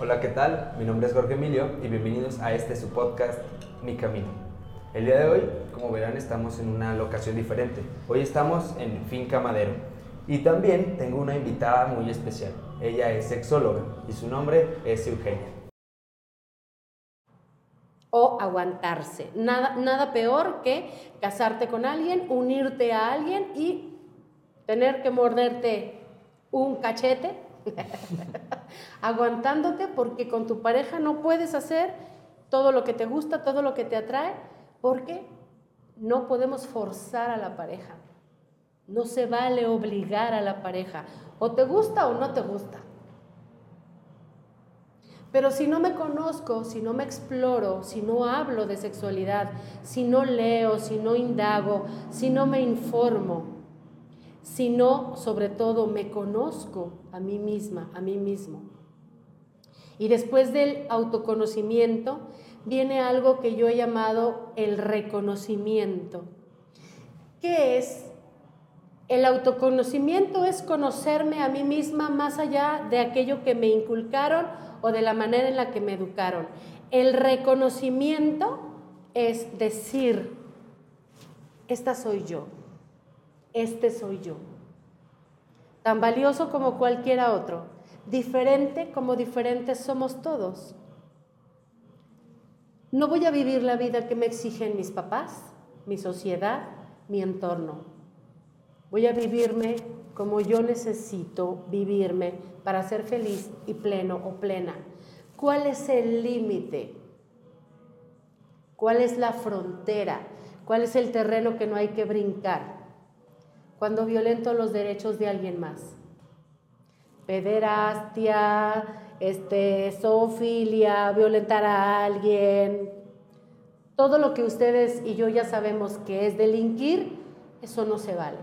Hola, ¿qué tal? Mi nombre es Jorge Emilio y bienvenidos a este su podcast Mi Camino. El día de hoy, como verán, estamos en una locación diferente. Hoy estamos en Finca Madero y también tengo una invitada muy especial. Ella es sexóloga y su nombre es Eugenia. O aguantarse. Nada, nada peor que casarte con alguien, unirte a alguien y tener que morderte un cachete aguantándote porque con tu pareja no puedes hacer todo lo que te gusta, todo lo que te atrae, porque no podemos forzar a la pareja. No se vale obligar a la pareja. O te gusta o no te gusta. Pero si no me conozco, si no me exploro, si no hablo de sexualidad, si no leo, si no indago, si no me informo, sino sobre todo me conozco a mí misma, a mí mismo. Y después del autoconocimiento viene algo que yo he llamado el reconocimiento. ¿Qué es? El autoconocimiento es conocerme a mí misma más allá de aquello que me inculcaron o de la manera en la que me educaron. El reconocimiento es decir, esta soy yo este soy yo. Tan valioso como cualquiera otro, diferente como diferentes somos todos. No voy a vivir la vida que me exigen mis papás, mi sociedad, mi entorno. Voy a vivirme como yo necesito vivirme para ser feliz y pleno o plena. ¿Cuál es el límite? ¿Cuál es la frontera? ¿Cuál es el terreno que no hay que brincar? Cuando violento los derechos de alguien más. Pederastia, este, zoofilia, violentar a alguien, todo lo que ustedes y yo ya sabemos que es delinquir, eso no se vale.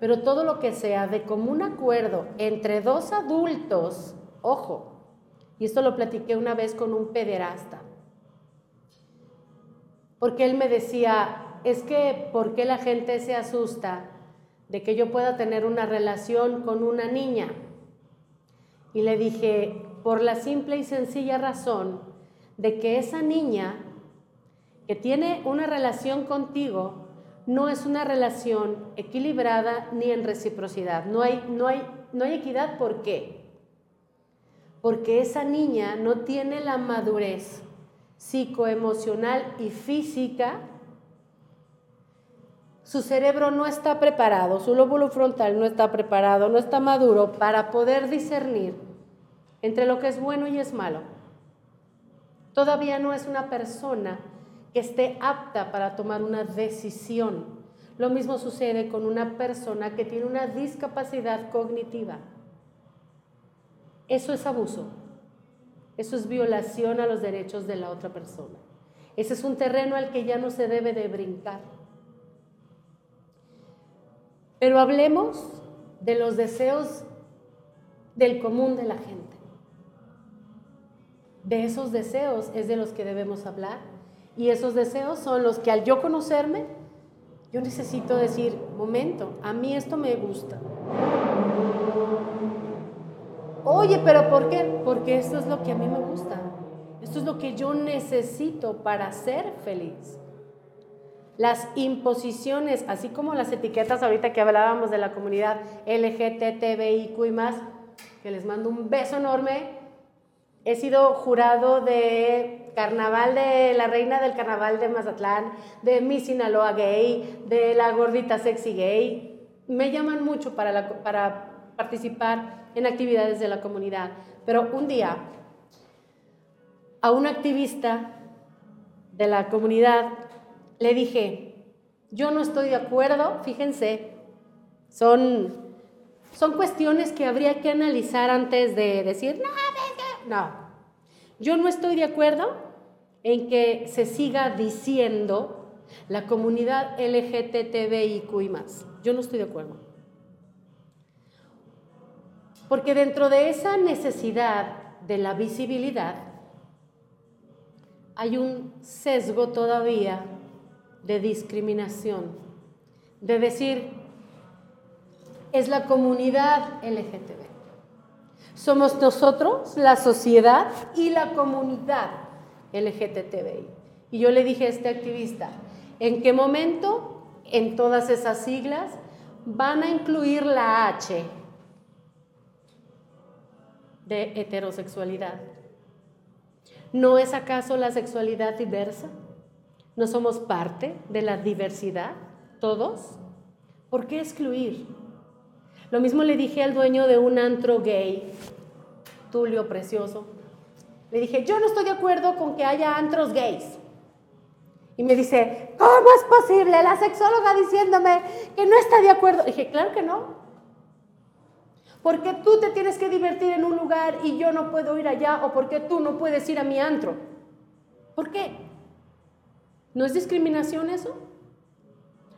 Pero todo lo que sea de común acuerdo entre dos adultos, ojo, y esto lo platiqué una vez con un pederasta, porque él me decía, es que, ¿por qué la gente se asusta de que yo pueda tener una relación con una niña. Y le dije, por la simple y sencilla razón de que esa niña que tiene una relación contigo no es una relación equilibrada ni en reciprocidad. No hay, no hay, no hay equidad, ¿por qué? Porque esa niña no tiene la madurez psicoemocional y física su cerebro no está preparado, su lóbulo frontal no está preparado, no está maduro para poder discernir entre lo que es bueno y es malo. Todavía no es una persona que esté apta para tomar una decisión. Lo mismo sucede con una persona que tiene una discapacidad cognitiva. Eso es abuso. Eso es violación a los derechos de la otra persona. Ese es un terreno al que ya no se debe de brincar. Pero hablemos de los deseos del común de la gente. De esos deseos es de los que debemos hablar. Y esos deseos son los que al yo conocerme, yo necesito decir, momento, a mí esto me gusta. Oye, pero ¿por qué? Porque esto es lo que a mí me gusta. Esto es lo que yo necesito para ser feliz. Las imposiciones, así como las etiquetas ahorita que hablábamos de la comunidad LGTBIQ y más, que les mando un beso enorme. He sido jurado de carnaval de la reina del carnaval de Mazatlán, de mi Sinaloa gay, de la gordita sexy gay. Me llaman mucho para, para participar en actividades de la comunidad. Pero un día, a un activista de la comunidad le dije, yo no estoy de acuerdo, fíjense, son, son cuestiones que habría que analizar antes de decir, no, no, yo no estoy de acuerdo en que se siga diciendo la comunidad LGTBIQ y más. Yo no estoy de acuerdo. Porque dentro de esa necesidad de la visibilidad hay un sesgo todavía de discriminación, de decir, es la comunidad LGTB. Somos nosotros, la sociedad y la comunidad LGTBI. Y yo le dije a este activista, ¿en qué momento en todas esas siglas van a incluir la H de heterosexualidad? ¿No es acaso la sexualidad diversa? ¿No somos parte de la diversidad? ¿Todos? ¿Por qué excluir? Lo mismo le dije al dueño de un antro gay, Tulio Precioso. Le dije, yo no estoy de acuerdo con que haya antros gays. Y me dice, ¿cómo es posible? La sexóloga diciéndome que no está de acuerdo. dije, claro que no. Porque tú te tienes que divertir en un lugar y yo no puedo ir allá o porque tú no puedes ir a mi antro. ¿Por qué? ¿No es discriminación eso?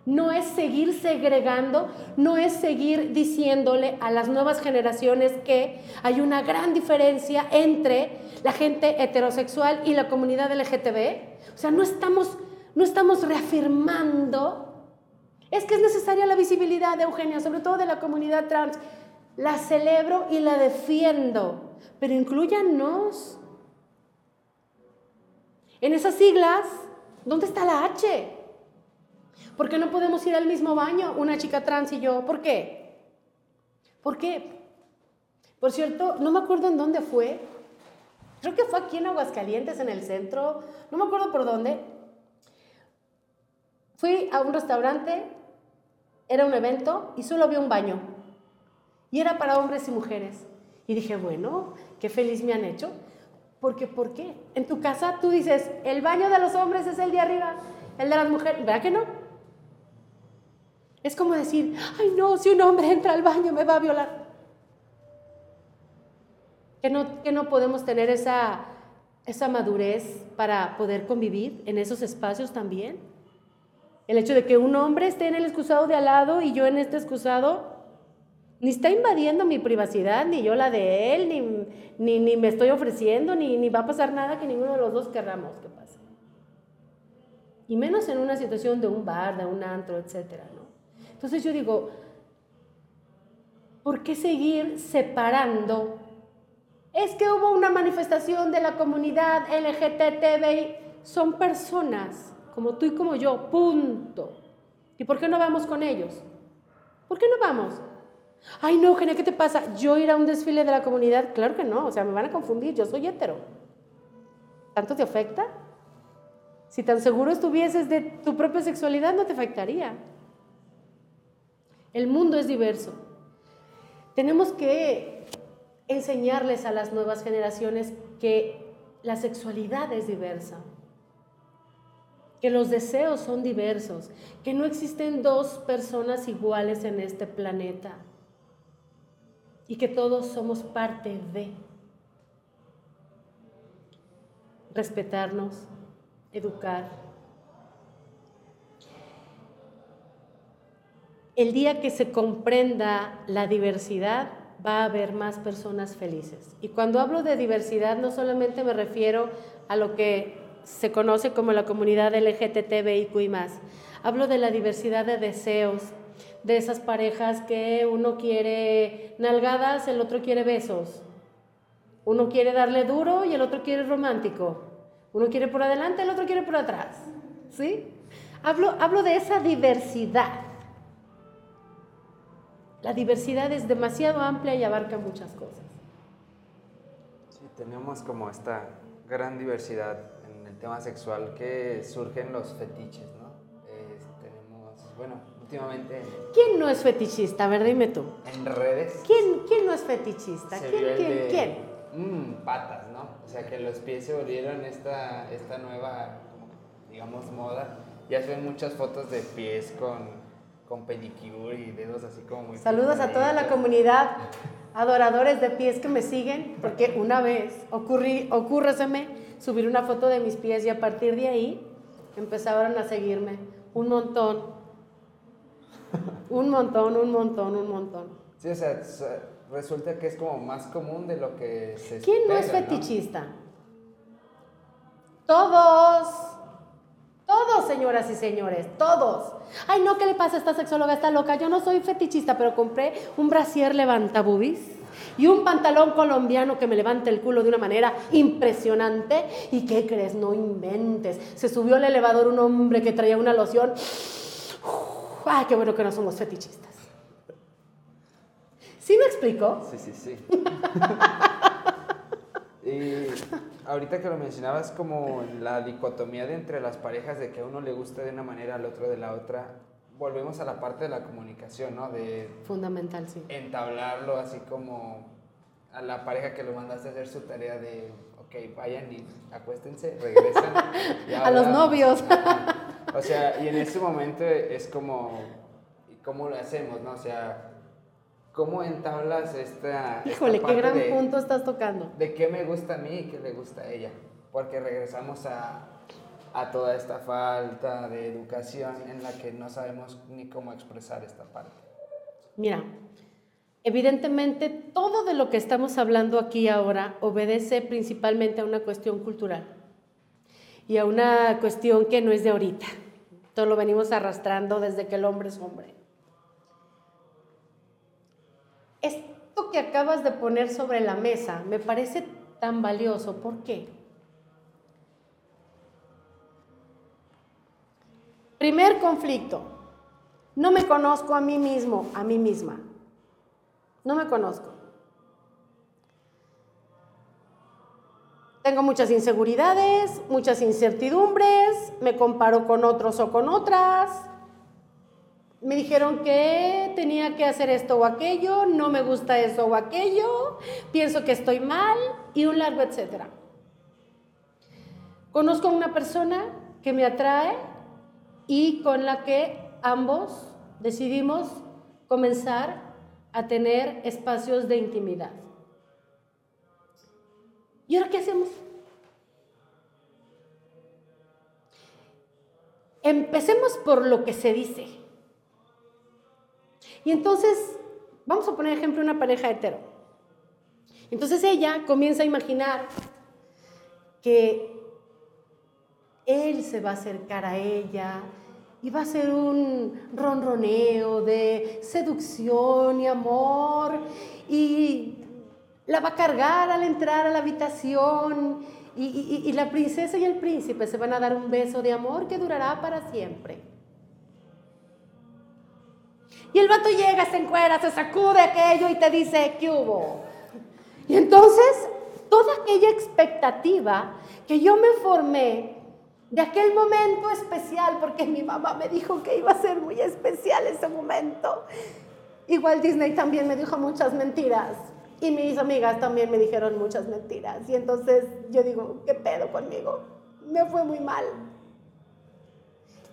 No es seguir segregando, no es seguir diciéndole a las nuevas generaciones que hay una gran diferencia entre la gente heterosexual y la comunidad LGTB. O sea, no estamos, no estamos reafirmando. Es que es necesaria la visibilidad de Eugenia, sobre todo de la comunidad trans la celebro y la defiendo, pero incluyanos. En esas siglas, ¿dónde está la H? ¿Por qué no podemos ir al mismo baño, una chica trans y yo? ¿Por qué? ¿Por qué? Por cierto, no me acuerdo en dónde fue. Creo que fue aquí en Aguascalientes, en el centro. No me acuerdo por dónde. Fui a un restaurante, era un evento y solo había un baño. Y era para hombres y mujeres. Y dije, bueno, qué feliz me han hecho. Porque, ¿por qué? En tu casa tú dices, el baño de los hombres es el de arriba, el de las mujeres. ¿Verdad que no? Es como decir, ay no, si un hombre entra al baño me va a violar. Que no, que no podemos tener esa, esa madurez para poder convivir en esos espacios también. El hecho de que un hombre esté en el excusado de al lado y yo en este excusado, ni está invadiendo mi privacidad, ni yo la de él, ni, ni, me estoy ofreciendo, ni, ni, va a pasar nada que ninguno de los dos querramos que pase. Y menos en una situación de un bar, de un antro, etc. ¿no? Entonces yo digo, ¿por qué seguir separando? Es que hubo una manifestación de la comunidad LGTBI. Son personas como tú y como yo, punto. ¿Y por qué no vamos con ellos? ¿Por qué no vamos? Ay, no, Eugenia, ¿qué te pasa? ¿Yo ir a un desfile de la comunidad? Claro que no, o sea, me van a confundir, yo soy hetero. ¿Tanto te afecta? Si tan seguro estuvieses de tu propia sexualidad, no te afectaría. El mundo es diverso. Tenemos que enseñarles a las nuevas generaciones que la sexualidad es diversa, que los deseos son diversos, que no existen dos personas iguales en este planeta y que todos somos parte de respetarnos, educar. El día que se comprenda la diversidad, va a haber más personas felices. Y cuando hablo de diversidad, no solamente me refiero a lo que se conoce como la comunidad LGTBIQ más. Hablo de la diversidad de deseos, de esas parejas que uno quiere nalgadas, el otro quiere besos. Uno quiere darle duro y el otro quiere romántico. Uno quiere por adelante, el otro quiere por atrás. ¿Sí? Hablo, hablo de esa diversidad. La diversidad es demasiado amplia y abarca muchas cosas. Sí, tenemos como esta gran diversidad en el tema sexual que surgen los fetiches, ¿no? Bueno, últimamente. ¿Quién no es fetichista? A ver, dime tú. En redes. ¿Quién, quién no es fetichista? ¿Quién, quién, quién? Mmm, patas, ¿no? O sea, que los pies se volvieron esta, esta nueva, digamos, moda. Ya se ven muchas fotos de pies con, con pedicure y dedos así como muy... Saludos a toda la comunidad, adoradores de pies que me siguen, porque una vez ocurrí, ocurreseme subir una foto de mis pies y a partir de ahí empezaron a seguirme un montón. Un montón, un montón, un montón. Sí, o sea, resulta que es como más común de lo que se ¿Quién no es fetichista? Todos. Todos, señoras y señores, todos. Ay, no, ¿qué le pasa a esta sexóloga? Está loca. Yo no soy fetichista, pero compré un brasier levanta boobies Y un pantalón colombiano que me levanta el culo de una manera impresionante. ¿Y qué crees? No inventes. Se subió al elevador un hombre que traía una loción. ¡Ay, qué bueno que no somos fetichistas! ¿Sí me explico? Sí, sí, sí. y ahorita que lo mencionabas como la dicotomía de entre las parejas de que a uno le gusta de una manera, al otro de la otra, volvemos a la parte de la comunicación, ¿no? De Fundamental, sí. entablarlo así como a la pareja que lo mandaste a hacer su tarea de, ok, vayan y acuéstense, regresan. y A los novios. O sea, y en ese momento es como, ¿y ¿cómo lo hacemos, no? O sea, ¿cómo entablas esta... esta Híjole, qué parte gran de- punto estás tocando. de qué me gusta a mí y qué le gusta a ella. Porque regresamos a, a toda esta falta de educación en la que no sabemos ni cómo expresar esta parte. Mira, evidentemente todo de lo que estamos hablando aquí ahora obedece principalmente a una cuestión cultural y a una cuestión que no es de ahorita. Todo lo venimos arrastrando desde que el hombre es hombre. Esto que acabas de poner sobre la mesa me parece tan valioso. ¿Por qué? Primer conflicto. No me conozco a mí mismo, a mí misma. No me conozco. Tengo muchas inseguridades, muchas incertidumbres, me comparo con otros o con otras. Me dijeron que tenía que hacer esto o aquello, no me gusta eso o aquello, pienso que estoy mal y un largo etcétera. Conozco a una persona que me atrae y con la que ambos decidimos comenzar a tener espacios de intimidad. ¿Y ahora qué hacemos? Empecemos por lo que se dice. Y entonces, vamos a poner ejemplo una pareja hetero. Entonces ella comienza a imaginar que él se va a acercar a ella y va a ser un ronroneo de seducción y amor y la va a cargar al entrar a la habitación y, y- la princesa y el príncipe se van a dar un beso de amor que durará para siempre. Y el vato llega, se encuera, se sacude aquello y te dice, ¿qué hubo? Y entonces, toda aquella expectativa que yo me formé de aquel momento especial, porque mi mamá me dijo que iba a ser muy especial ese momento. Igual Disney también me dijo muchas mentiras. Y mis amigas también me dijeron muchas mentiras. Y entonces yo digo, ¿qué pedo conmigo? Me fue muy mal.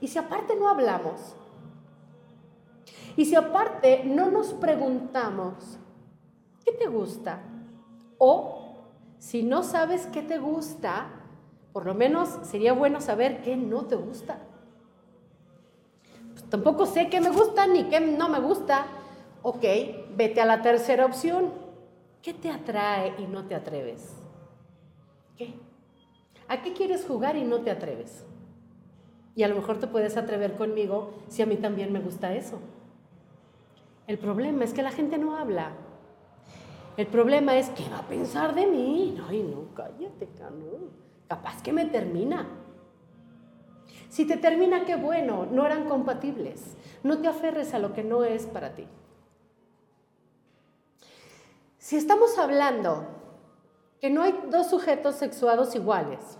Y si aparte no hablamos, y si aparte no nos preguntamos, ¿qué te gusta? O si no sabes qué te gusta, por lo menos sería bueno saber qué no te gusta. Pues tampoco sé qué me gusta ni qué no me gusta. Ok, vete a la tercera opción. ¿Qué te atrae y no te atreves? ¿Qué? ¿A qué quieres jugar y no te atreves? Y a lo mejor te puedes atrever conmigo si a mí también me gusta eso. El problema es que la gente no habla. El problema es que va a pensar de mí. Ay, no, cállate, no. Capaz que me termina. Si te termina, qué bueno, no eran compatibles. No te aferres a lo que no es para ti. Si estamos hablando que no hay dos sujetos sexuados iguales,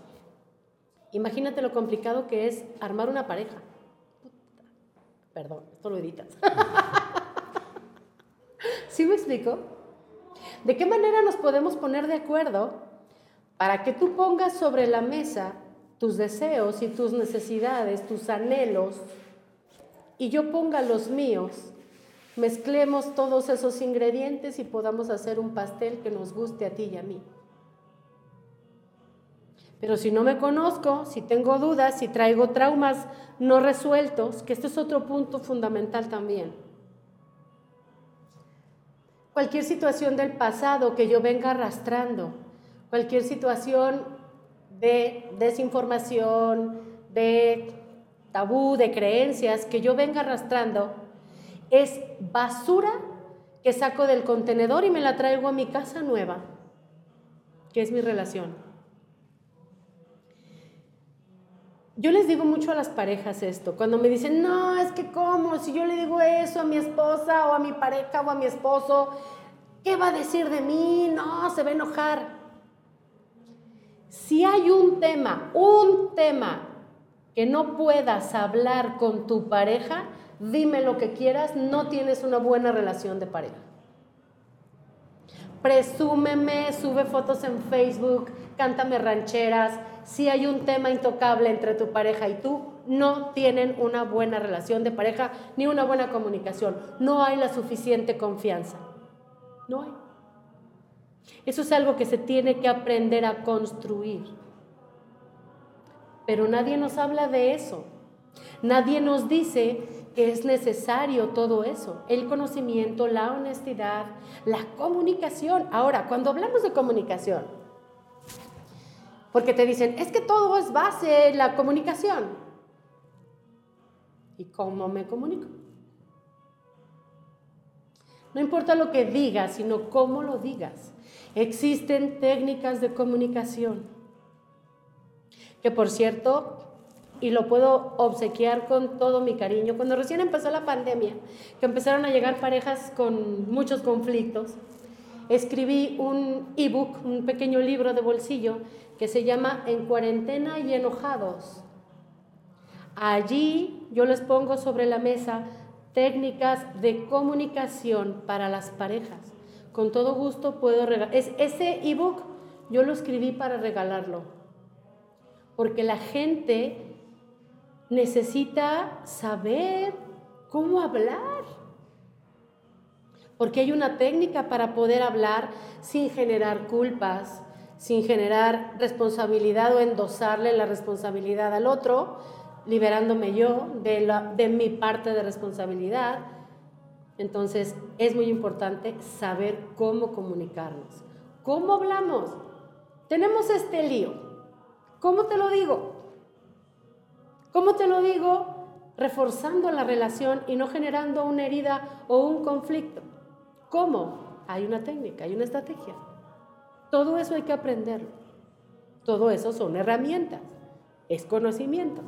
imagínate lo complicado que es armar una pareja. Perdón, esto lo editas. ¿Sí me explico? ¿De qué manera nos podemos poner de acuerdo para que tú pongas sobre la mesa tus deseos y tus necesidades, tus anhelos, y yo ponga los míos? Mezclemos todos esos ingredientes y podamos hacer un pastel que nos guste a ti y a mí. Pero si no me conozco, si tengo dudas, si traigo traumas no resueltos, que este es otro punto fundamental también. Cualquier situación del pasado que yo venga arrastrando, cualquier situación de desinformación, de tabú, de creencias que yo venga arrastrando, es basura que saco del contenedor y me la traigo a mi casa nueva, que es mi relación. Yo les digo mucho a las parejas esto, cuando me dicen, no, es que cómo, si yo le digo eso a mi esposa o a mi pareja o a mi esposo, ¿qué va a decir de mí? No, se va a enojar. Si hay un tema, un tema que no puedas hablar con tu pareja, dime lo que quieras, no tienes una buena relación de pareja. Presúmeme, sube fotos en Facebook, cántame rancheras, si hay un tema intocable entre tu pareja y tú, no tienen una buena relación de pareja ni una buena comunicación. No hay la suficiente confianza. No hay. Eso es algo que se tiene que aprender a construir. Pero nadie nos habla de eso. Nadie nos dice que es necesario todo eso, el conocimiento, la honestidad, la comunicación. Ahora, cuando hablamos de comunicación, porque te dicen, es que todo es base, la comunicación. ¿Y cómo me comunico? No importa lo que digas, sino cómo lo digas. Existen técnicas de comunicación. Que por cierto, y lo puedo obsequiar con todo mi cariño, cuando recién empezó la pandemia, que empezaron a llegar parejas con muchos conflictos, escribí un ebook, un pequeño libro de bolsillo que se llama En cuarentena y enojados. Allí yo les pongo sobre la mesa técnicas de comunicación para las parejas. Con todo gusto puedo regalar. ese ebook yo lo escribí para regalarlo. Porque la gente necesita saber cómo hablar. Porque hay una técnica para poder hablar sin generar culpas, sin generar responsabilidad o endosarle la responsabilidad al otro, liberándome yo de, de mi parte de responsabilidad. Entonces es muy importante saber cómo comunicarnos. ¿Cómo hablamos? Tenemos este lío. ¿Cómo te lo digo? ¿Cómo te lo digo? Reforzando la relación y no generando una herida o un conflicto. ¿Cómo? Hay una técnica, hay una estrategia. Todo eso hay que aprenderlo. Todo eso son herramientas, es conocimiento.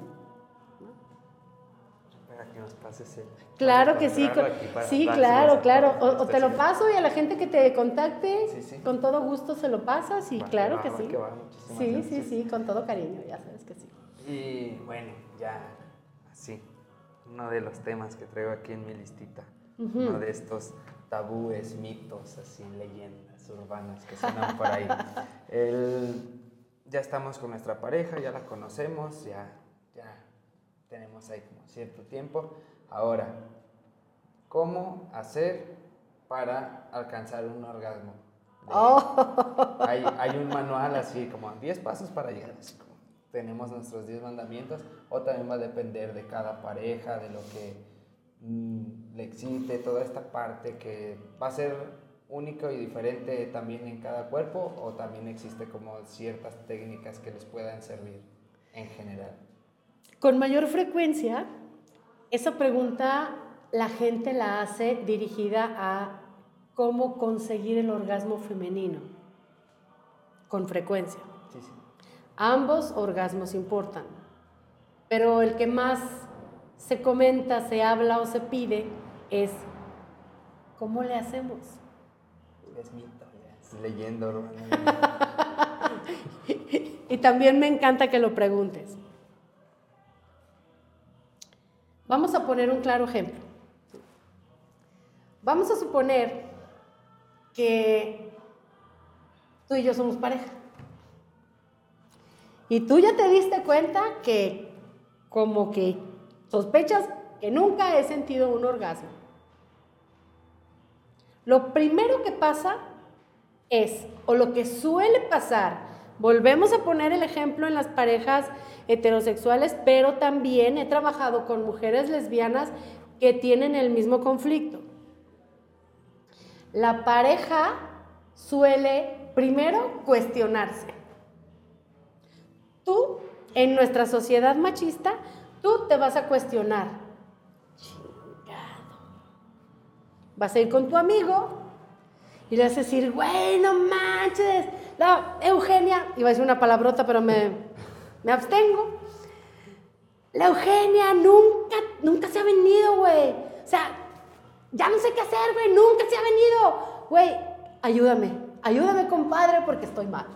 Para que nos pases el... Claro que sí, sí, claro, claro. O, te lo paso y a la gente que te contacte, con todo gusto se lo pasas y claro que, sí. sí, sí, sí, con todo cariño, ya sabes que sí. Y bueno, ya así, uno de los temas que traigo aquí en mi listita, uno de estos tabúes, mitos, así, leyendas urbanas que suenan por ahí. ya estamos con nuestra pareja, ya la conocemos, ya, ya tenemos ahí como cierto tiempo. Ahora, ¿cómo hacer para alcanzar un orgasmo? Oh. Hay, hay, un manual así como 10 pasos para llegar. Así tenemos nuestros 10 mandamientos o también va a depender de cada pareja, de lo que mm, le excite, toda esta parte que va a ser único y diferente también en cada cuerpo o también existe como ciertas técnicas que les puedan servir en general? Con mayor frecuencia, esa pregunta la gente la hace dirigida a cómo conseguir el orgasmo femenino, con frecuencia. Ambos orgasmos importan, pero el que más se comenta, se habla o se pide es ¿cómo le hacemos? es mito, es leyendo. y también me encanta que lo preguntes. Vamos a poner un claro ejemplo. Vamos a suponer que tú y yo somos pareja. Y tú ya te diste cuenta que como que sospechas que nunca he sentido un orgasmo. Lo primero que pasa es, o lo que suele pasar, volvemos a poner el ejemplo en las parejas heterosexuales, pero también he trabajado con mujeres lesbianas que tienen el mismo conflicto. La pareja suele primero cuestionarse. En nuestra sociedad machista, tú te vas a cuestionar Vas a ir con tu amigo y le vas a decir, güey, no manches, la Eugenia, iba a decir una palabrota, pero me, me abstengo. La Eugenia nunca, nunca se ha venido, güey. O sea, ya no sé qué hacer, güey, nunca se ha venido. Güey, ayúdame, ayúdame, compadre, porque estoy mal.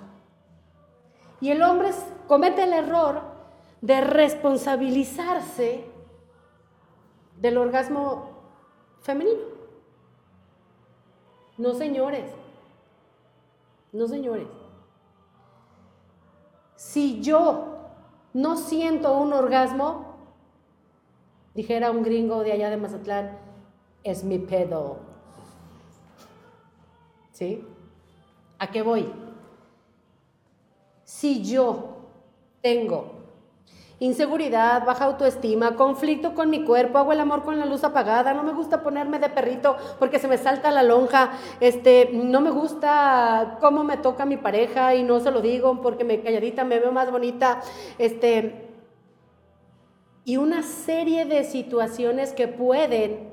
Y el hombre comete el error de responsabilizarse del orgasmo femenino. No, señores. No, señores. Si yo no siento un orgasmo, dijera un gringo de allá de Mazatlán, es mi pedo. ¿Sí? ¿A qué voy? Si yo tengo inseguridad, baja autoestima, conflicto con mi cuerpo, hago el amor con la luz apagada, no me gusta ponerme de perrito porque se me salta la lonja, este, no me gusta cómo me toca mi pareja y no se lo digo porque me calladita me veo más bonita, este, y una serie de situaciones que pueden,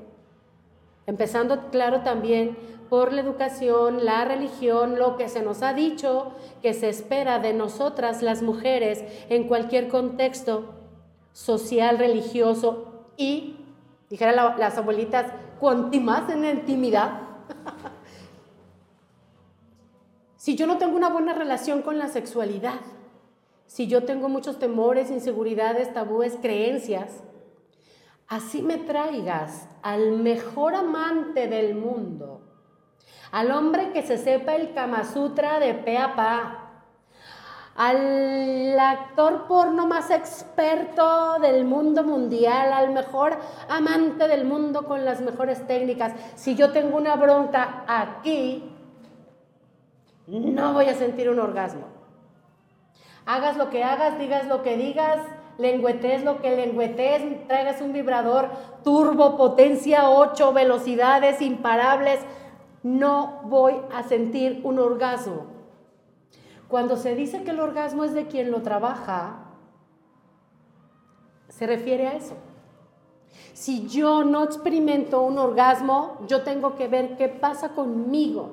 empezando claro también por la educación, la religión, lo que se nos ha dicho que se espera de nosotras las mujeres en cualquier contexto social, religioso y, dijera las abuelitas, cuanti más en la intimidad. si yo no tengo una buena relación con la sexualidad, si yo tengo muchos temores, inseguridades, tabúes, creencias, así me traigas al mejor amante del mundo, al hombre que se sepa el Kama Sutra de pe pa, al actor porno más experto del mundo mundial, al mejor amante del mundo con las mejores técnicas. Si yo tengo una bronca aquí, no voy a sentir un orgasmo. Hagas lo que hagas, digas lo que digas, lengüetes lo que lengüetes, traigas un vibrador turbo, potencia 8, velocidades imparables, no voy a sentir un orgasmo. Cuando se dice que el orgasmo es de quien lo trabaja, se refiere a eso. Si yo no experimento un orgasmo, yo tengo que ver qué pasa conmigo.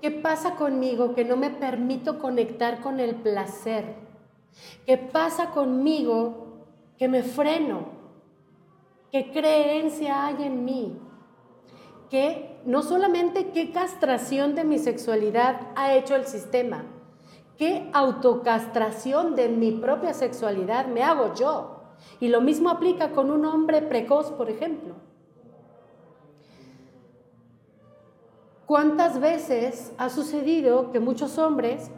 ¿Qué pasa conmigo que no me permito conectar con el placer? ¿Qué pasa conmigo que me freno? ¿Qué creencia hay en mí? Que no solamente qué castración de mi sexualidad ha hecho el sistema, qué autocastración de mi propia sexualidad me hago yo. Y lo mismo aplica con un hombre precoz, por ejemplo. ¿Cuántas veces ha sucedido que muchos hombres,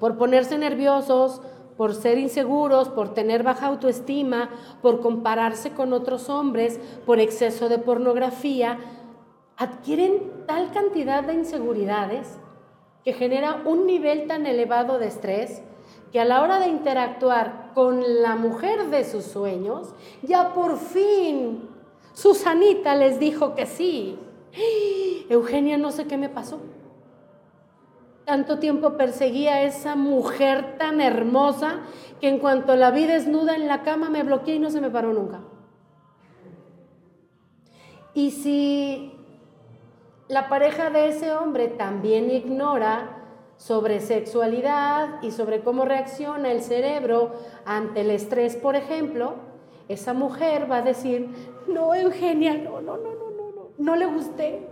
por ponerse nerviosos, por ser inseguros, por tener baja autoestima, por compararse con otros hombres, por exceso de pornografía, adquieren tal cantidad de inseguridades que genera un nivel tan elevado de estrés que a la hora de interactuar con la mujer de sus sueños, ya por fin Susanita les dijo que sí. Eugenia, no sé qué me pasó tanto tiempo perseguía a esa mujer tan hermosa que en cuanto la vi desnuda en la cama me bloqueé y no se me paró nunca. Y si la pareja de ese hombre también ignora sobre sexualidad y sobre cómo reacciona el cerebro ante el estrés, por ejemplo, esa mujer va a decir, no, Eugenia, no, no, no, no, no, no, no le gusté,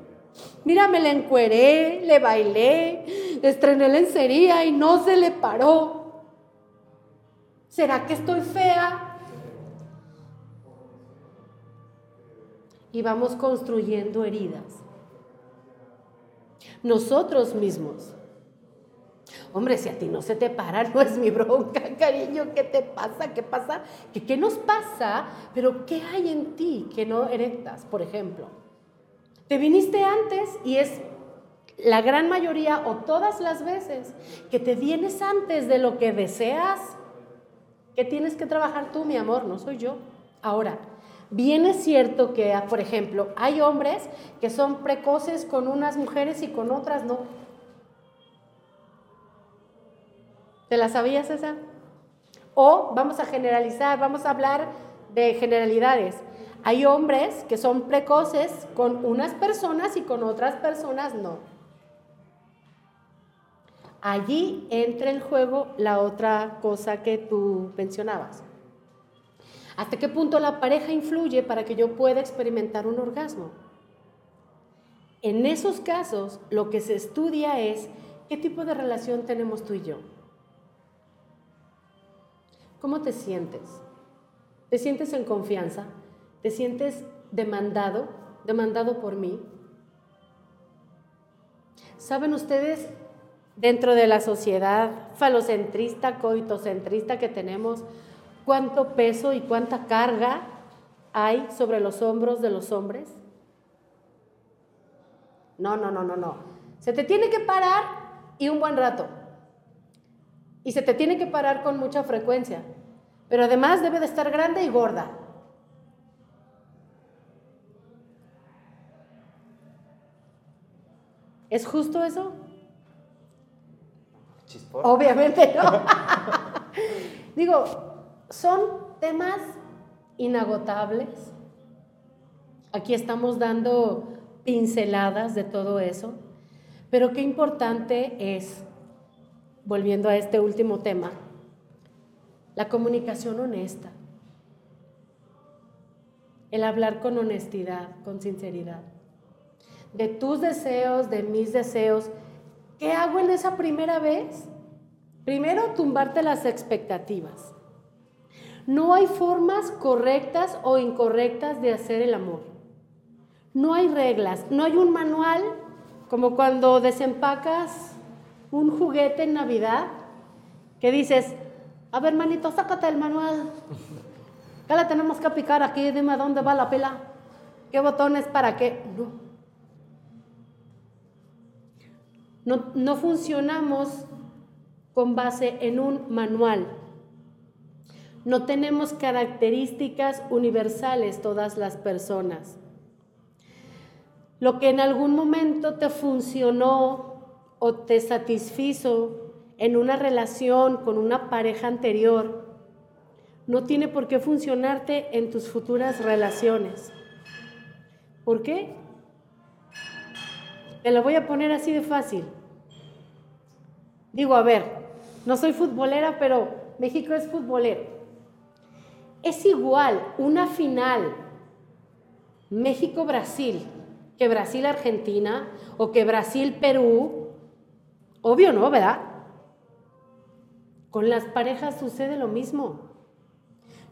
Mira, me le encueré, le bailé, le estrené lencería y no se le paró. ¿Será que estoy fea? Y vamos construyendo heridas. Nosotros mismos. Hombre, si a ti no se te para, no es mi bronca, cariño. ¿Qué te pasa? ¿Qué pasa? ¿Qué, qué nos pasa? Pero ¿qué hay en ti que no erectas, por ejemplo? Te viniste antes y es la gran mayoría o todas las veces que te vienes antes de lo que deseas, que tienes que trabajar tú, mi amor, no soy yo. Ahora, bien es cierto que, por ejemplo, hay hombres que son precoces con unas mujeres y con otras no. ¿Te la sabías esa? O vamos a generalizar, vamos a hablar de generalidades. Hay hombres que son precoces con unas personas y con otras personas no. Allí entra en juego la otra cosa que tú mencionabas. ¿Hasta qué punto la pareja influye para que yo pueda experimentar un orgasmo? En esos casos, lo que se estudia es qué tipo de relación tenemos tú y yo. ¿Cómo te sientes? ¿Te sientes en confianza? ¿Te sientes demandado? ¿Demandado por mí? ¿Saben ustedes, dentro de la sociedad falocentrista, coitocentrista que tenemos, cuánto peso y cuánta carga hay sobre los hombros de los hombres? No, no, no, no, no. Se te tiene que parar y un buen rato. Y se te tiene que parar con mucha frecuencia. Pero además debe de estar grande y gorda. ¿Es justo eso? Obviamente no. Digo, son temas inagotables. Aquí estamos dando pinceladas de todo eso, pero qué importante es, volviendo a este último tema, la comunicación honesta, el hablar con honestidad, con sinceridad, de tus deseos, de mis deseos. ¿Qué hago en esa primera vez? Primero, tumbarte las expectativas. No hay formas correctas o incorrectas de hacer el amor. No hay reglas, no hay un manual como cuando desempacas un juguete en Navidad que dices, a ver, manito, sácate el manual. ¿Qué le tenemos que picar aquí? Dime dónde va la pila. ¿Qué botones para qué? No. No, funcionamos con base en un manual. No tenemos características universales todas las personas. Lo que en algún momento te funcionó o te satisfizo en una relación con una pareja anterior, no tiene por qué funcionarte en tus futuras relaciones. ¿Por qué? Te lo voy a poner así de fácil. Digo, a ver, no soy futbolera, pero México es futbolero. Es igual una final México-Brasil que Brasil-Argentina o que Brasil-Perú. Obvio, ¿no? ¿Verdad? Con las parejas sucede lo mismo.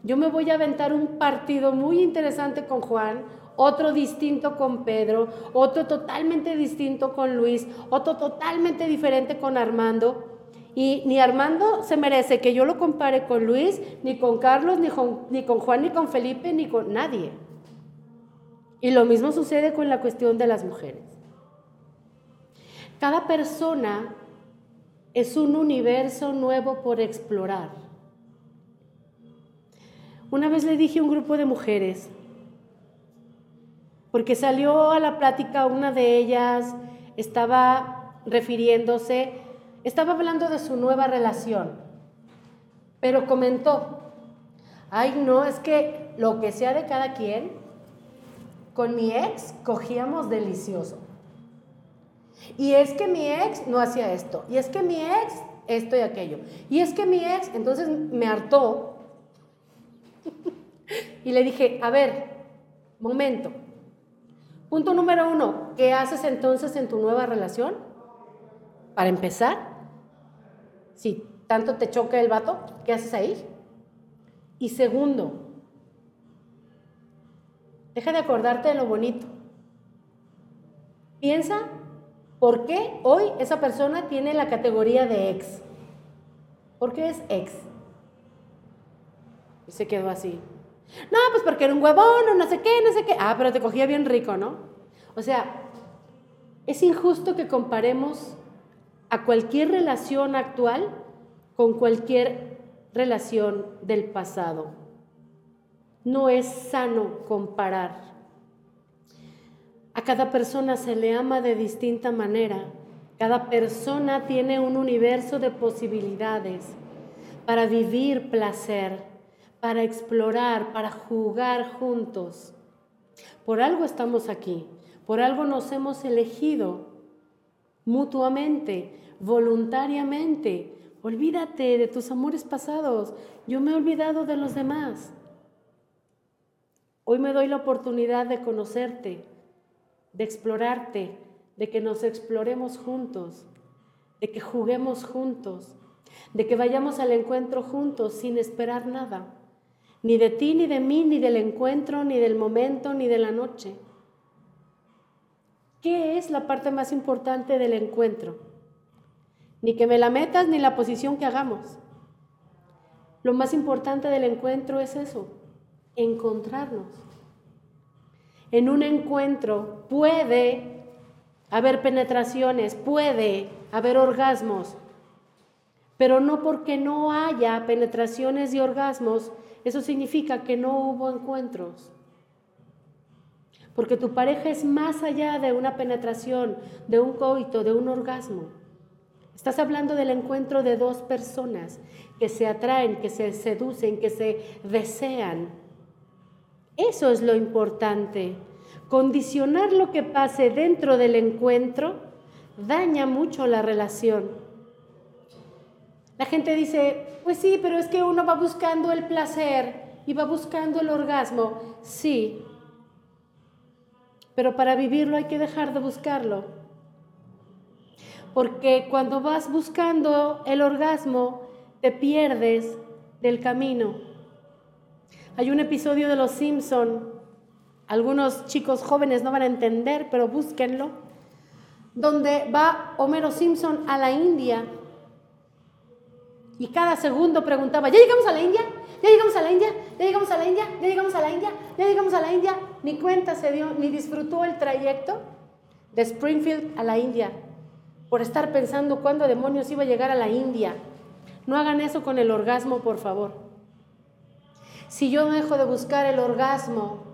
Yo me voy a aventar un partido muy interesante con Juan, otro distinto con Pedro, otro totalmente distinto con Luis, otro totalmente diferente con Armando. Y ni Armando se merece que yo lo compare con Luis, ni con Carlos, ni con, Juan, ni con Felipe, ni con nadie. Y lo mismo sucede con la cuestión de las mujeres. Cada persona es un universo nuevo por explorar. Una vez le dije a un grupo de mujeres, porque salió a la plática una de ellas, estaba refiriéndose, estaba hablando de su nueva relación, pero comentó, ay no, es que lo que sea de cada quien, con mi ex cogíamos delicioso. Y es que mi ex no hacía esto. Y es que mi ex esto y aquello. Y es que mi ex, entonces me hartó. y le dije, a ver, momento. Punto número uno, ¿qué haces entonces en tu nueva relación? Para empezar, si tanto te choca el vato, ¿qué haces ahí? Y segundo, Deja de acordarte de lo bonito. Piensa por qué hoy esa persona tiene la categoría de ex. ¿Por qué es ex? Y se quedó así. No, pues porque era un huevón o no sé qué, no sé qué. Ah, pero te cogía bien rico, ¿no? O sea, es injusto que comparemos a cualquier relación actual con cualquier relación del pasado. No es sano comparar. A cada persona se le ama de distinta manera. Cada persona tiene un universo de posibilidades para vivir placer, para explorar, para jugar juntos. Por algo estamos aquí, por algo nos hemos elegido mutuamente, voluntariamente. Olvídate de tus amores pasados. Yo me he olvidado de los demás. Hoy me doy la oportunidad de conocerte, de explorarte, de que nos exploremos juntos, de que juguemos juntos, de que vayamos al encuentro juntos sin esperar nada, ni de ti, ni de mí, ni del encuentro, ni del momento, ni de la noche. ¿Qué es la parte más importante del encuentro? Ni que me la metas, ni la posición que hagamos. Lo más importante del encuentro es eso, encontrarnos. En un encuentro puede haber penetraciones, puede haber orgasmos, pero no porque no haya penetraciones y orgasmos, eso significa que no hubo encuentros. Porque tu pareja es más allá de una penetración, de un coito, de un orgasmo. Estás hablando del encuentro de dos personas que se atraen, que se seducen, que se desean. Eso es lo importante. Condicionar lo que pase dentro del encuentro daña mucho la relación. La gente dice, pues sí, pero es que uno va buscando el placer y va buscando el orgasmo. Sí, pero para vivirlo hay que dejar de buscarlo. Porque cuando vas buscando el orgasmo, te pierdes del camino. Hay un episodio de Los Simpson, algunos chicos jóvenes no van a entender, pero búsquenlo, donde va Homero Simpson a la India y cada segundo preguntaba, ¿ya llegamos a la India? ¿Ya llegamos a la India? ¿Ya llegamos a la India? ¿Ya llegamos a la India? ¿Ya llegamos a la India? Ni cuenta se dio, ni disfrutó el trayecto de Springfield a la India por estar pensando cuándo demonios iba a llegar a la India. No hagan eso con el orgasmo, por favor. Si yo dejo de buscar el orgasmo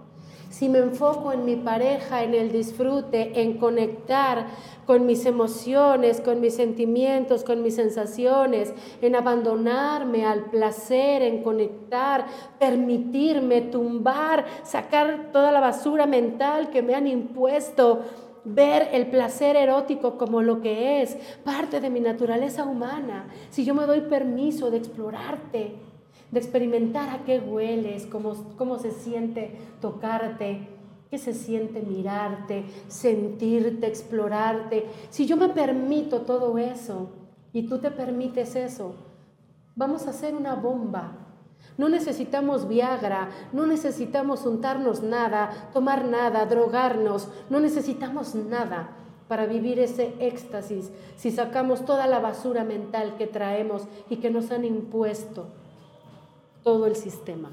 si me enfoco en mi pareja, en el disfrute, en conectar con mis emociones, con mis sentimientos, con mis sensaciones, en abandonarme al placer, en conectar, permitirme tumbar, sacar toda la basura mental que me han impuesto, ver el placer erótico como lo que es, parte de mi naturaleza humana, si yo me doy permiso de explorarte, de experimentar a qué hueles, cómo, cómo se siente tocarte, qué se siente mirarte, sentirte, explorarte. Si yo me permito todo eso y tú te permites eso, vamos a hacer una bomba. No necesitamos Viagra, no necesitamos untarnos nada, tomar nada, drogarnos, no necesitamos nada para vivir ese éxtasis si sacamos toda la basura mental que traemos y que nos han impuesto todo el sistema.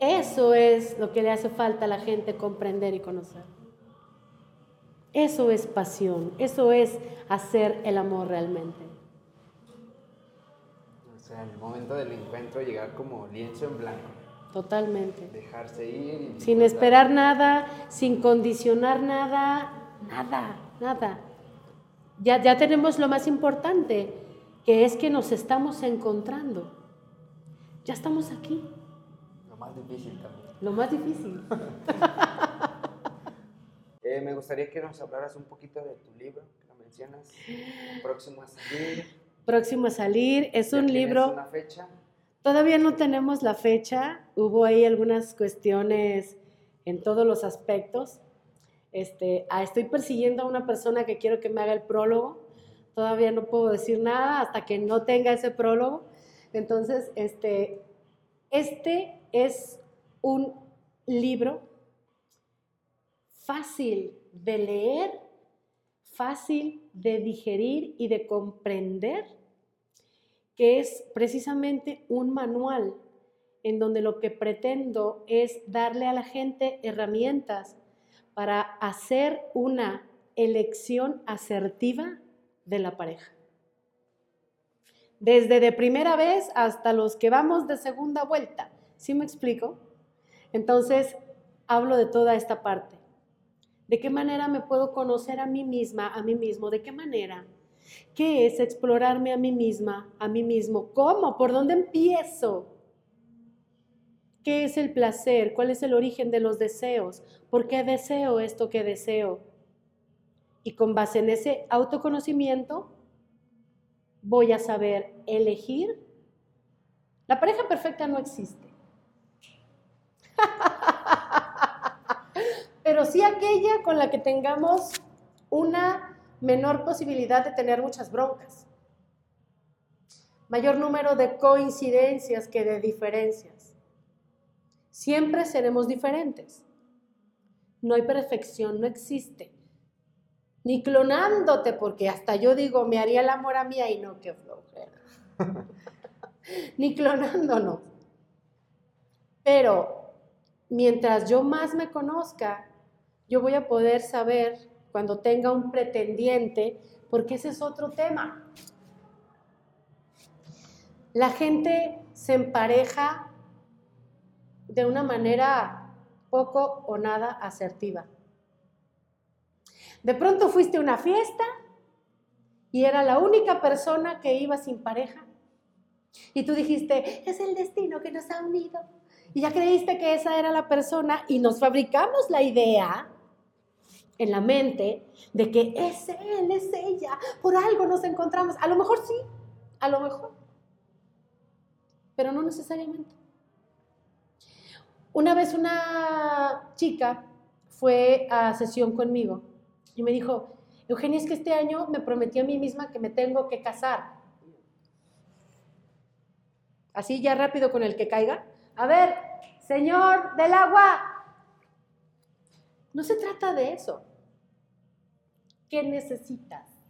Eso es lo que le hace falta a la gente comprender y conocer. Eso es pasión, eso es hacer el amor realmente. O sea, en el momento del encuentro llegar como lienzo en blanco. Totalmente. Dejarse ir. sin esperar nada, sin condicionar nada, nada, nada. Ya, ya tenemos lo más importante, que es que nos estamos encontrando. Ya estamos aquí. Lo más difícil también. Lo más difícil. Eh, me gustaría que nos hablaras un poquito de tu libro, que lo mencionas, próximo a salir. Próximo a salir, es un libro... una fecha? Todavía no tenemos la fecha, hubo ahí algunas cuestiones en todos los aspectos. Este, ah, estoy persiguiendo a una persona que quiero que me haga el prólogo. Todavía no puedo decir nada hasta que no tenga ese prólogo. Entonces, este, este es un libro fácil de leer, fácil de digerir y de comprender, que es precisamente un manual en donde lo que pretendo es darle a la gente herramientas para hacer una elección asertiva de la pareja desde de primera vez hasta los que vamos de segunda vuelta. ¿Sí me explico? Entonces, hablo de toda esta parte. ¿De qué manera me puedo conocer a mí misma, a mí mismo? ¿De qué manera? ¿Qué es explorarme a mí misma, a mí mismo? ¿Cómo? ¿Por dónde empiezo? ¿Qué es el placer? ¿Cuál es el origen de los deseos? ¿Por qué deseo esto que deseo? Y con base en ese autoconocimiento voy a saber elegir. La pareja perfecta no existe. Pero sí aquella con la que tengamos una menor posibilidad de tener muchas broncas. Mayor número de coincidencias que de diferencias. Siempre seremos diferentes. No hay perfección, no existe. Ni clonándote, porque hasta yo digo, me haría el amor a mí y no, qué flojera. Ni clonándonos. Pero mientras yo más me conozca, yo voy a poder saber cuando tenga un pretendiente, porque ese es otro tema. La gente se empareja de una manera poco o nada asertiva. De pronto fuiste a una fiesta y era la única persona que iba sin pareja. Y tú dijiste, es el destino que nos ha unido. Y ya creíste que esa era la persona y nos fabricamos la idea en la mente de que es él, es ella, por algo nos encontramos. A lo mejor sí, a lo mejor, pero no necesariamente. Una vez una chica fue a sesión conmigo y me dijo, Eugenia, es que este año me prometí a mí misma que me tengo que casar. Así ya rápido con el que caiga. A ver, señor del agua. No se trata de eso. ¿Qué necesitas?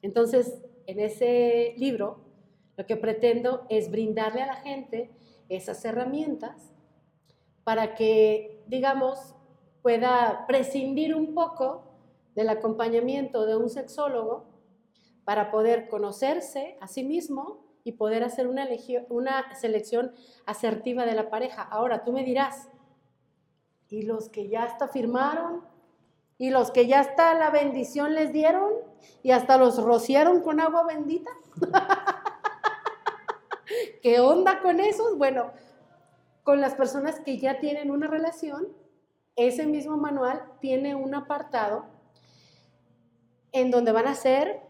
Entonces, en ese libro, lo que pretendo es brindarle a la gente esas herramientas para que, digamos, pueda prescindir un poco del acompañamiento de un sexólogo para poder conocerse a sí mismo y poder hacer una, una selección asertiva de la pareja. Ahora, tú me dirás, ¿y los que ya hasta firmaron? Y los que ya hasta la bendición les dieron y hasta los rociaron con agua bendita. ¿Qué onda con esos? Bueno, con las personas que ya tienen una relación, ese mismo manual tiene un apartado en donde van a ser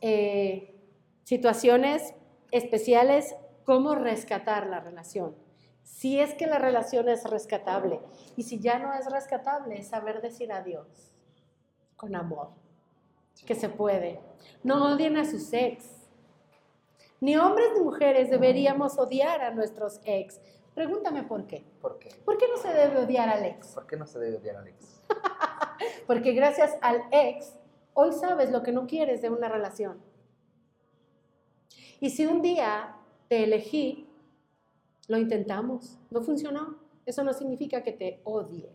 eh, situaciones especiales, cómo rescatar la relación si es que la relación es rescatable. Y si ya no es rescatable, es saber decir adiós con amor, que se puede. No odien a sus ex. Ni hombres ni mujeres deberíamos odiar a nuestros ex. Pregúntame por qué. ¿Por qué? ¿Por qué no se debe odiar al ex? ¿Por qué no se debe odiar al ex? Porque gracias al ex, hoy sabes lo que no quieres de una relación. Y si un día te elegí lo intentamos, no funcionó. Eso no significa que te odie.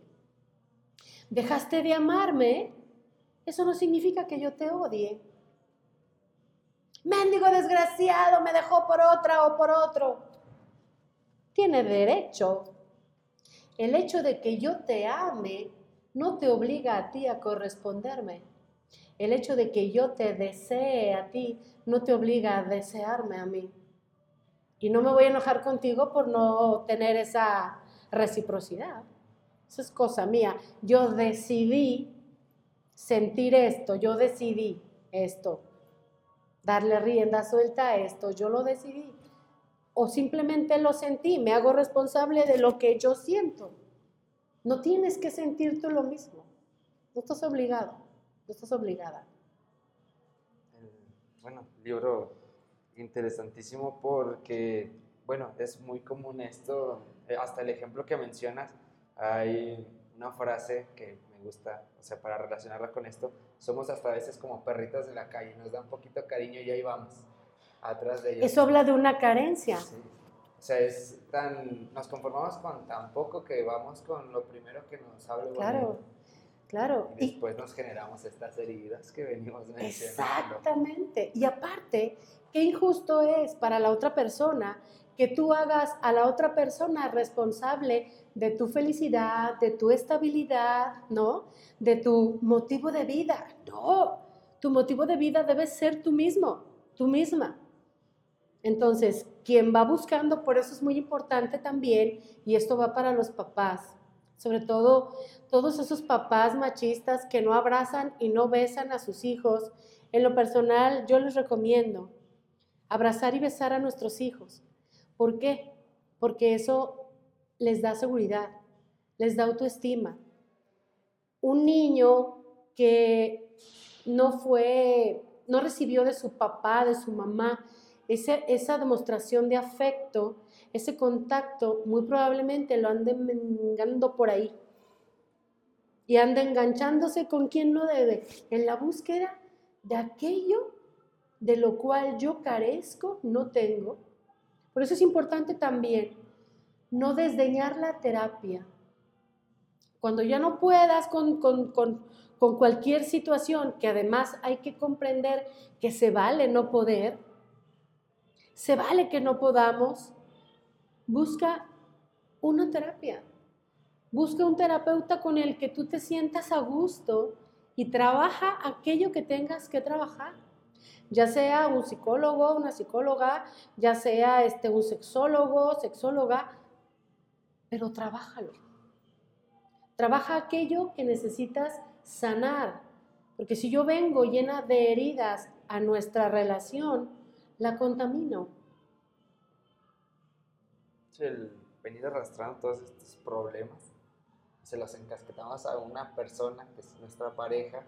Dejaste de amarme, eso no significa que yo te odie. Mendigo desgraciado, me dejó por otra o por otro. Tiene derecho. El hecho de que yo te ame no te obliga a ti a corresponderme. El hecho de que yo te desee a ti no te obliga a desearme a mí. Y no me voy a enojar contigo por no tener esa reciprocidad. Eso es cosa mía. Yo decidí sentir esto, yo decidí esto, darle rienda suelta a esto, yo lo decidí. O simplemente lo sentí, me hago responsable de lo que yo siento. No tienes que sentir tú lo mismo. No estás obligado, no estás obligada. Bueno, libro interesantísimo porque, bueno, es muy común esto, eh, hasta el ejemplo que mencionas, hay una frase que me gusta, o sea, para relacionarla con esto, somos hasta a veces como perritas de la calle, nos da un poquito cariño y ahí vamos, atrás de ellos. Eso habla de una carencia. O sea, es tan, nos conformamos con tan poco que vamos con lo primero que nos habla. Claro, claro. Y después nos generamos estas heridas que venimos mencionando. Exactamente. Y aparte, Qué injusto es para la otra persona que tú hagas a la otra persona responsable de tu felicidad, de tu estabilidad, ¿no? De tu motivo de vida. No, tu motivo de vida debe ser tú mismo, tú misma. Entonces, quien va buscando, por eso es muy importante también, y esto va para los papás, sobre todo todos esos papás machistas que no abrazan y no besan a sus hijos. En lo personal, yo les recomiendo abrazar y besar a nuestros hijos. ¿Por qué? Porque eso les da seguridad, les da autoestima. Un niño que no fue, no recibió de su papá, de su mamá, esa demostración de afecto, ese contacto, muy probablemente lo ande mengando por ahí. Y anda enganchándose con quien no debe, en la búsqueda de aquello de lo cual yo carezco, no tengo. Por eso es importante también no desdeñar la terapia. Cuando ya no puedas con, con, con, con cualquier situación, que además hay que comprender que se vale no poder, se vale que no podamos. Busca una terapia. Busca un terapeuta con el que tú te sientas a gusto y trabaja aquello que tengas que trabajar. Ya sea un psicólogo, una psicóloga, ya sea este, un sexólogo, sexóloga, pero trabájalo. Trabaja aquello que necesitas sanar. Porque si yo vengo llena de heridas a nuestra relación, la contamino. El venir arrastrando todos estos problemas, se los encasquetamos a una persona que es nuestra pareja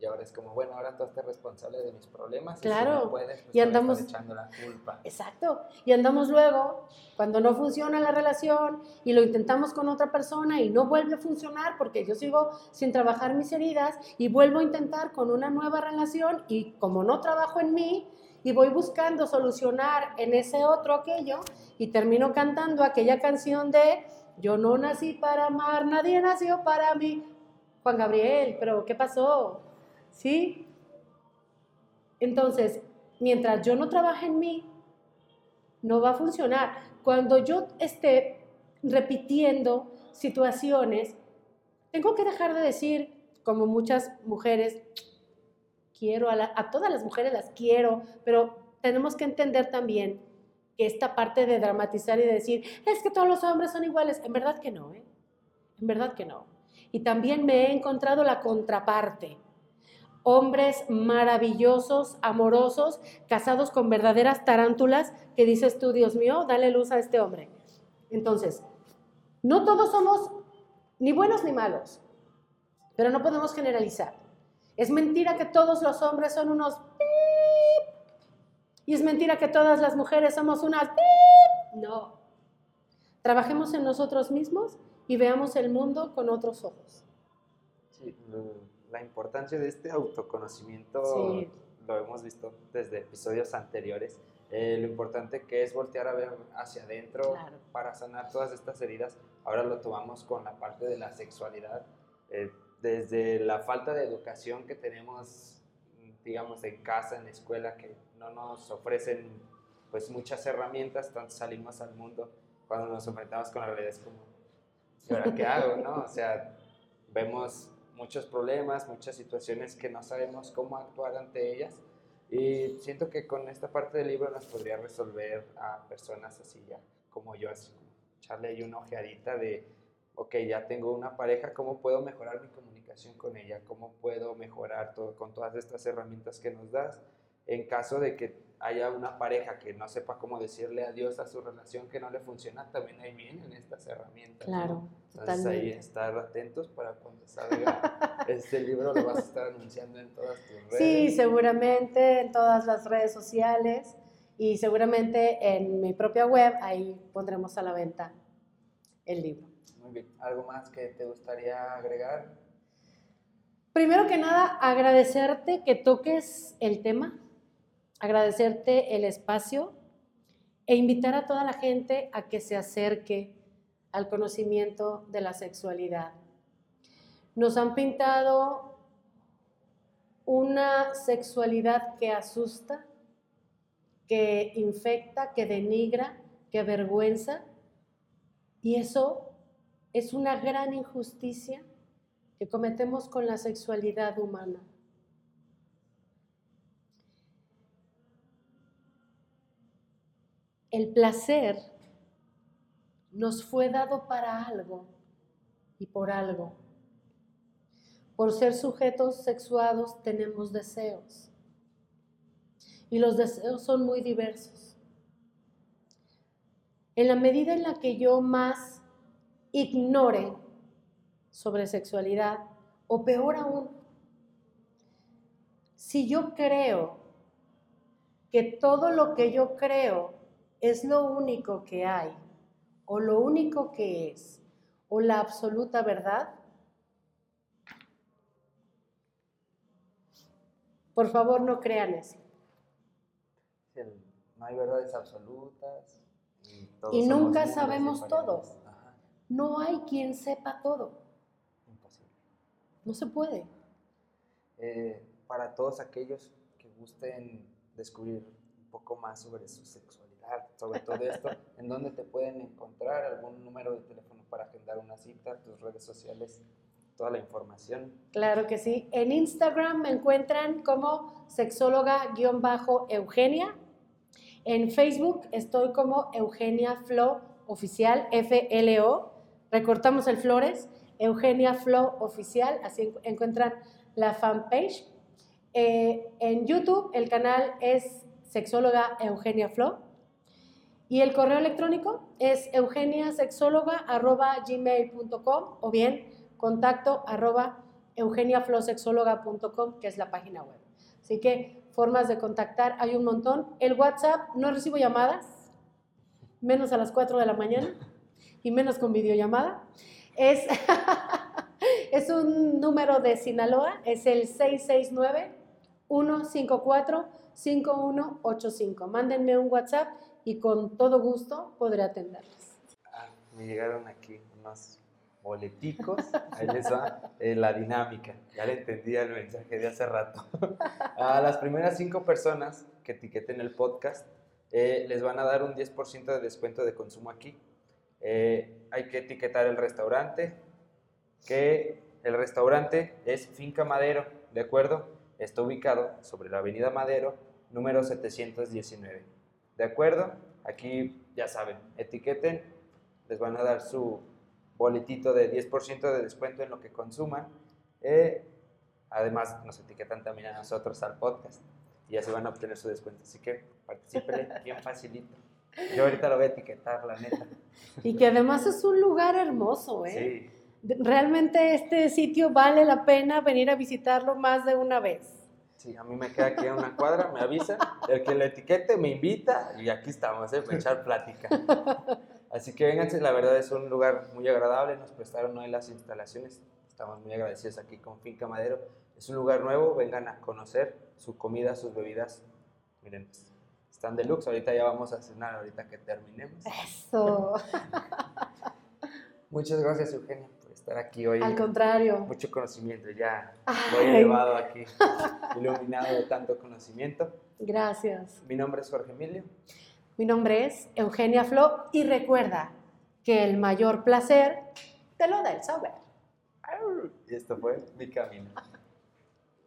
y ahora es como, bueno, ahora tú estás responsable de mis problemas. Claro. Y, si no puedes, pues y andamos echando la culpa. Exacto. Y andamos luego, cuando no funciona la relación y lo intentamos con otra persona y no vuelve a funcionar porque yo sigo sin trabajar mis heridas y vuelvo a intentar con una nueva relación y como no trabajo en mí, y voy buscando solucionar en ese otro aquello y termino cantando aquella canción de Yo no nací para amar, nadie nació para mí. Juan Gabriel, pero ¿qué pasó? ¿Sí? Entonces, mientras yo no trabaje en mí, no va a funcionar. Cuando yo esté repitiendo situaciones, tengo que dejar de decir, como muchas mujeres, quiero, a, todas las mujeres las quiero, pero tenemos que entender también que esta parte de dramatizar y de decir, es que todos los hombres son iguales, en verdad que no, ¿eh? En verdad que no. Y también me he encontrado la contraparte. Hombres maravillosos, amorosos, casados con verdaderas tarántulas, que dices tú, Dios mío, dale luz a este hombre. Entonces, no todos somos ni buenos ni malos, pero no podemos generalizar. Es mentira que todos los hombres son unos Y es mentira que todas las mujeres somos unas No. Trabajemos en nosotros mismos y veamos el mundo con otros ojos. Sí, la importancia de este autoconocimiento lo hemos visto desde episodios anteriores. Eh, lo importante que es voltear a ver hacia adentro para sanar todas estas heridas. Ahora lo tomamos con la parte de la sexualidad. Eh, desde la falta de educación que tenemos, digamos, en casa, en la escuela, que no nos ofrecen pues muchas herramientas, entonces salimos al mundo, cuando nos enfrentamos con la realidad es como, ¿y ahora qué hago? ¿no? O sea, vemos muchos problemas, muchas situaciones que no sabemos cómo actuar ante ellas. Y siento que con esta parte del libro nos podría resolver a personas así ya, como yo, así echarle ahí una ojeadita de ok, ya tengo una pareja, ¿cómo puedo mejorar mi comunicación con ella? ¿Cómo puedo mejorar todo con todas estas herramientas que nos das? En caso de que haya una pareja que no sepa cómo decirle adiós a su relación que no le funciona, también ahí vienen estas herramientas. Claro, Entonces ahí estar atentos para cuando salga este libro, lo vas a estar anunciando en todas tus redes. Sí, seguramente en todas las redes sociales y seguramente en mi propia web, ahí pondremos a la venta el libro. ¿Algo más que te gustaría agregar? Primero que nada, agradecerte que toques el tema, agradecerte el espacio e invitar a toda la gente a que se acerque al conocimiento de la sexualidad. Nos han pintado una sexualidad que asusta, que infecta, que denigra, que avergüenza, y eso es una gran injusticia que cometemos con la sexualidad humana. el placer nos fue dado para algo y por algo. Por ser sujetos sexuados tenemos deseos. Y los deseos son muy diversos. En la medida en la que yo más ignore sobre sexualidad, o peor aún, si yo creo que todo lo que yo creo es lo único que hay, o lo único que es, o la absoluta verdad, por favor no crean eso. no hay verdades absolutas. Y, nunca sabemos todo. No hay quien sepa todo. Imposible. No se puede. Eh, para todos aquellos que gusten descubrir un poco más sobre su sexualidad, sobre todo esto, ¿en dónde te pueden encontrar? ¿Algún número de teléfono para agendar una cita? ¿Tus redes sociales? Toda la información. Claro que sí. En Instagram me encuentran como sexóloga-eugenia. En Facebook estoy como Eugenia Flo Oficial, F-L-O recortamos el Flores, Eugenia Flow Oficial, así encuentran la fanpage. Eh, en YouTube el canal es sexóloga Eugenia Flow y el correo electrónico es eugeniasexóloga.gmail.com o bien contacto arroba eugeniaflowsexóloga.com, que es la página web. Así que formas de contactar hay un montón. El WhatsApp, no recibo llamadas, menos a las 4 de la mañana y menos con videollamada. Es, es un número de Sinaloa, es el 669-154-5185. Mándenme un WhatsApp y con todo gusto podré atenderles. Ah, me llegaron aquí unos boleticos, ahí les va eh, la dinámica, ya le entendí el mensaje de hace rato. A las primeras cinco personas que etiqueten el podcast, eh, les van a dar un 10% de descuento de consumo aquí. Eh, hay que etiquetar el restaurante, que el restaurante es Finca Madero, ¿de acuerdo? Está ubicado sobre la avenida Madero, número 719. ¿De acuerdo? Aquí ya saben, etiqueten, les van a dar su boletito de 10% de descuento en lo que consuman. Eh, además, nos etiquetan también a nosotros al podcast y así van a obtener su descuento. Así que participen bien facilito. Yo ahorita lo voy a etiquetar, la neta. Y que además es un lugar hermoso, ¿eh? Sí. Realmente este sitio vale la pena venir a visitarlo más de una vez. Sí, a mí me queda aquí en una cuadra, me avisa, el que lo etiquete me invita y aquí estamos, ¿eh? Para echar plática. Así que vénganse, la verdad es un lugar muy agradable, nos prestaron hoy las instalaciones, estamos muy agradecidos aquí con Finca Madero. Es un lugar nuevo, vengan a conocer su comida, sus bebidas. Miren, están deluxe. Ahorita ya vamos a cenar, ahorita que terminemos. Eso. Muchas gracias, Eugenia, por estar aquí hoy. Al contrario. Mucho conocimiento, ya voy elevado aquí, iluminado de tanto conocimiento. Gracias. Mi nombre es Jorge Emilio. Mi nombre es Eugenia Flo y recuerda que el mayor placer te lo da el saber. Y esto fue mi camino.